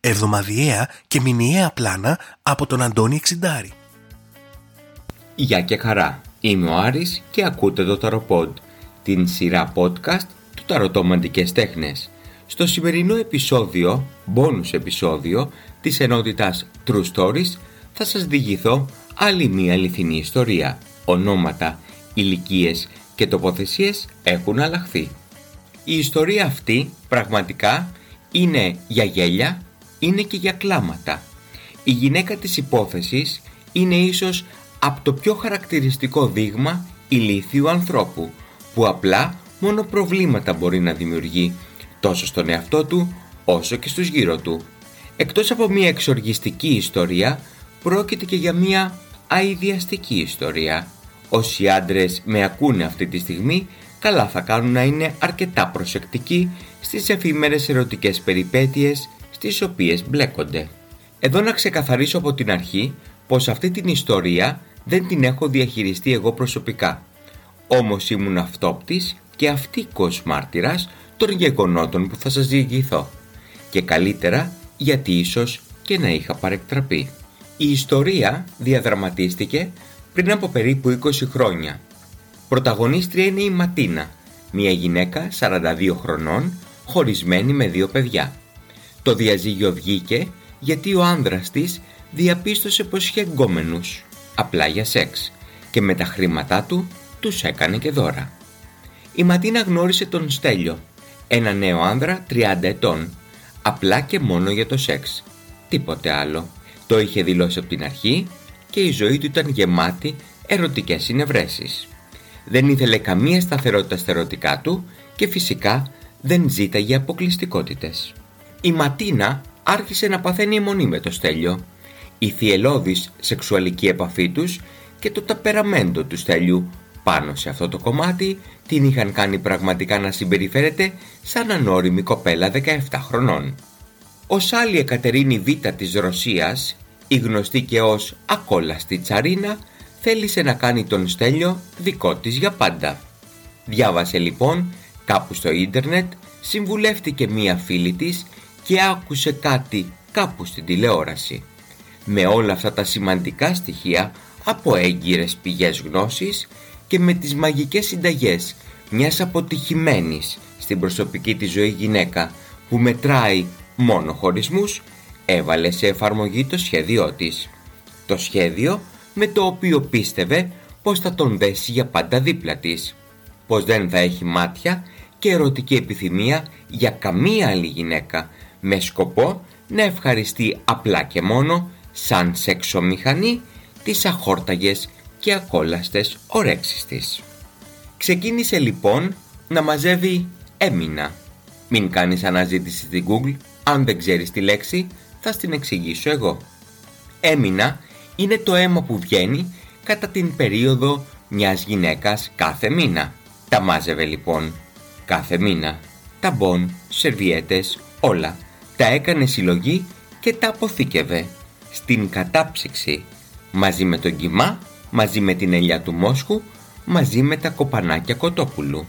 Εβδομαδιαία και μηνιαία πλάνα από τον Αντώνη Εξιντάρη. Γεια και χαρά. Είμαι ο Άρης και ακούτε το Ταροποντ, την σειρά podcast του Ταρωτομαντικές Τέχνες. Στο σημερινό επεισόδιο, bonus επεισόδιο της ενότητας True Stories θα σας διηγηθώ άλλη μία αληθινή ιστορία. Ονόματα, ηλικίες και τοποθεσίες έχουν αλλάχθει. Η ιστορία αυτή πραγματικά είναι για γέλια, είναι και για κλάματα. Η γυναίκα της υπόθεσης είναι ίσως από το πιο χαρακτηριστικό δείγμα ηλίθιου ανθρώπου που απλά μόνο προβλήματα μπορεί να δημιουργεί τόσο στον εαυτό του όσο και στους γύρω του. Εκτός από μια εξοργιστική ιστορία πρόκειται και για μια αειδιαστική ιστορία. Όσοι άντρες με ακούνε αυτή τη στιγμή καλά θα κάνουν να είναι αρκετά προσεκτικοί στις εφήμερες ερωτικές περιπέτειες στις οποίες μπλέκονται. Εδώ να ξεκαθαρίσω από την αρχή πως αυτή την ιστορία δεν την έχω διαχειριστεί εγώ προσωπικά. Όμως ήμουν αυτόπτης και αυτικός μάρτυρας των γεγονότων που θα σας διηγηθώ. Και καλύτερα γιατί ίσως και να είχα παρεκτραπεί. Η ιστορία διαδραματίστηκε πριν από περίπου 20 χρόνια. Πρωταγωνίστρια είναι η Ματίνα, μια γυναίκα 42 χρονών, χωρισμένη με δύο παιδιά. Το διαζύγιο βγήκε γιατί ο άνδρας της διαπίστωσε πως είχε γκόμενους, απλά για σεξ, και με τα χρήματά του τους έκανε και δώρα. Η Ματίνα γνώρισε τον Στέλιο, ένα νέο άνδρα 30 ετών, απλά και μόνο για το σεξ, τίποτε άλλο. Το είχε δηλώσει από την αρχή και η ζωή του ήταν γεμάτη ερωτικές συνευρέσεις. Δεν ήθελε καμία σταθερότητα στα ερωτικά του και φυσικά δεν ζήταγε αποκλειστικότητες. Η Ματίνα άρχισε να παθαίνει αιμονή με το Στέλιο. Η θυελώδης σεξουαλική επαφή τους και το ταπεραμέντο του Στέλιου πάνω σε αυτό το κομμάτι την είχαν κάνει πραγματικά να συμπεριφέρεται σαν ανώριμη κοπέλα 17 χρονών. Ο Σάλη Εκατερίνη Β της Ρωσίας, η γνωστή και ως ακόλαστη τσαρίνα, θέλησε να κάνει τον Στέλιο δικό της για πάντα. Διάβασε λοιπόν κάπου στο ίντερνετ, συμβουλεύτηκε μία φίλη της και άκουσε κάτι κάπου στην τηλεόραση. Με όλα αυτά τα σημαντικά στοιχεία από έγκυρες πηγές γνώσης και με τις μαγικές συνταγές μιας αποτυχημένης στην προσωπική της ζωή γυναίκα που μετράει μόνο χωρισμούς, έβαλε σε εφαρμογή το σχέδιό της. Το σχέδιο με το οποίο πίστευε πως θα τον δέσει για πάντα δίπλα της, πως δεν θα έχει μάτια και ερωτική επιθυμία για καμία άλλη γυναίκα με σκοπό να ευχαριστεί απλά και μόνο σαν σεξομηχανή τις αχόρταγες και ακόλαστες ορέξεις της. Ξεκίνησε λοιπόν να μαζεύει έμεινα. Μην κάνεις αναζήτηση στην Google, αν δεν ξέρεις τη λέξη θα στην εξηγήσω εγώ. Έμεινα είναι το αίμα που βγαίνει κατά την περίοδο μιας γυναίκας κάθε μήνα. Τα μάζευε λοιπόν κάθε μήνα. Τα μπον, σερβιέτες, όλα. Τα έκανε συλλογή και τα αποθήκευε. Στην κατάψυξη, μαζί με τον κοιμά, μαζί με την ελιά του Μόσχου, μαζί με τα κοπανάκια κοτόπουλου.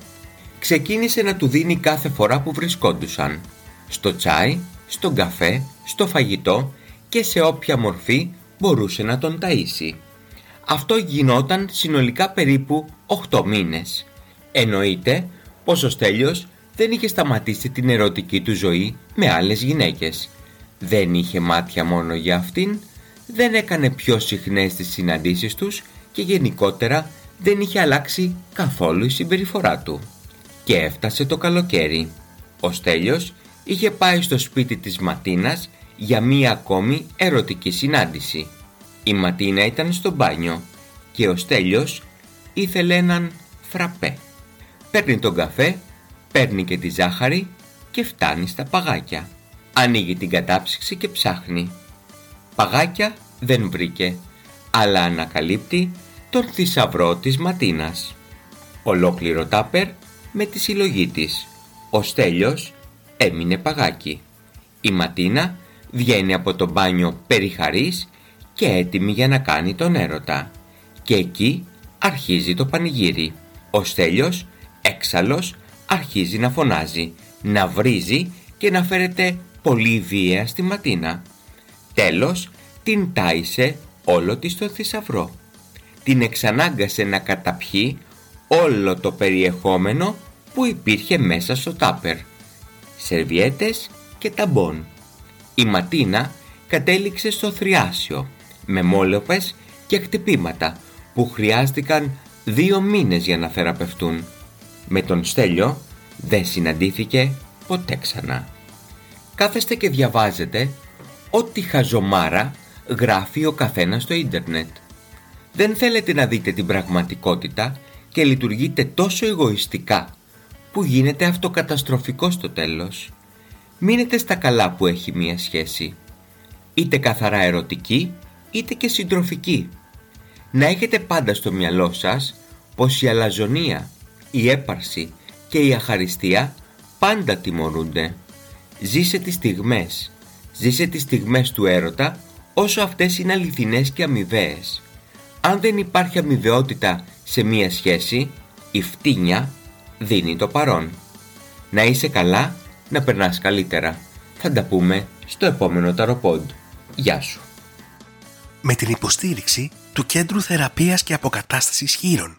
Ξεκίνησε να του δίνει κάθε φορά που βρισκόντουσαν. Στο τσάι, στον καφέ, στο φαγητό και σε όποια μορφή μπορούσε να τον ταΐσει. Αυτό γινόταν συνολικά περίπου 8 μήνες. Εννοείται πως ο Στέλιος δεν είχε σταματήσει την ερωτική του ζωή με άλλες γυναίκες. Δεν είχε μάτια μόνο για αυτήν, δεν έκανε πιο συχνές τις συναντήσεις τους και γενικότερα δεν είχε αλλάξει καθόλου η συμπεριφορά του. Και έφτασε το καλοκαίρι. Ο Στέλιος είχε πάει στο σπίτι της Ματίνας για μία ακόμη ερωτική συνάντηση. Η Ματίνα ήταν στο μπάνιο και ο Στέλιος ήθελε έναν φραπέ. Παίρνει τον καφέ, παίρνει και τη ζάχαρη και φτάνει στα παγάκια. Ανοίγει την κατάψυξη και ψάχνει. Παγάκια δεν βρήκε, αλλά ανακαλύπτει τον θησαυρό της Ματίνας. Ολόκληρο τάπερ με τη συλλογή της. Ο Στέλιος έμεινε παγάκι. Η Ματίνα βγαίνει από το μπάνιο περιχαρής και έτοιμη για να κάνει τον έρωτα. Και εκεί αρχίζει το πανηγύρι. Ο Στέλιος, έξαλλος, αρχίζει να φωνάζει, να βρίζει και να φέρεται πολύ βία στη Ματίνα. Τέλος, την τάισε όλο της το θησαυρό. Την εξανάγκασε να καταπιεί όλο το περιεχόμενο που υπήρχε μέσα στο τάπερ. Σερβιέτες και ταμπών. Η Ματίνα κατέληξε στο θριάσιο με μόλοπες και χτυπήματα που χρειάστηκαν δύο μήνες για να θεραπευτούν. Με τον Στέλιο δεν συναντήθηκε ποτέ ξανά. Κάθεστε και διαβάζετε ό,τι χαζομάρα γράφει ο καθένας στο ίντερνετ. Δεν θέλετε να δείτε την πραγματικότητα και λειτουργείτε τόσο εγωιστικά που γίνεται αυτοκαταστροφικό στο τέλος. Μείνετε στα καλά που έχει μία σχέση. Είτε καθαρά ερωτική, είτε και συντροφική. Να έχετε πάντα στο μυαλό σας πως η αλαζονία, η έπαρση και η αχαριστία πάντα τιμωρούνται. Ζήσε τις στιγμές. Ζήσε τις στιγμές του έρωτα όσο αυτές είναι αληθινές και αμοιβαίες. Αν δεν υπάρχει αμοιβαιότητα σε μία σχέση, η φτύνια δίνει το παρόν. Να είσαι καλά, να περνάς καλύτερα. Θα τα πούμε στο επόμενο ταροπόντ. Γεια σου. Με την υποστήριξη του Κέντρου Θεραπείας και Αποκατάστασης Χείρων.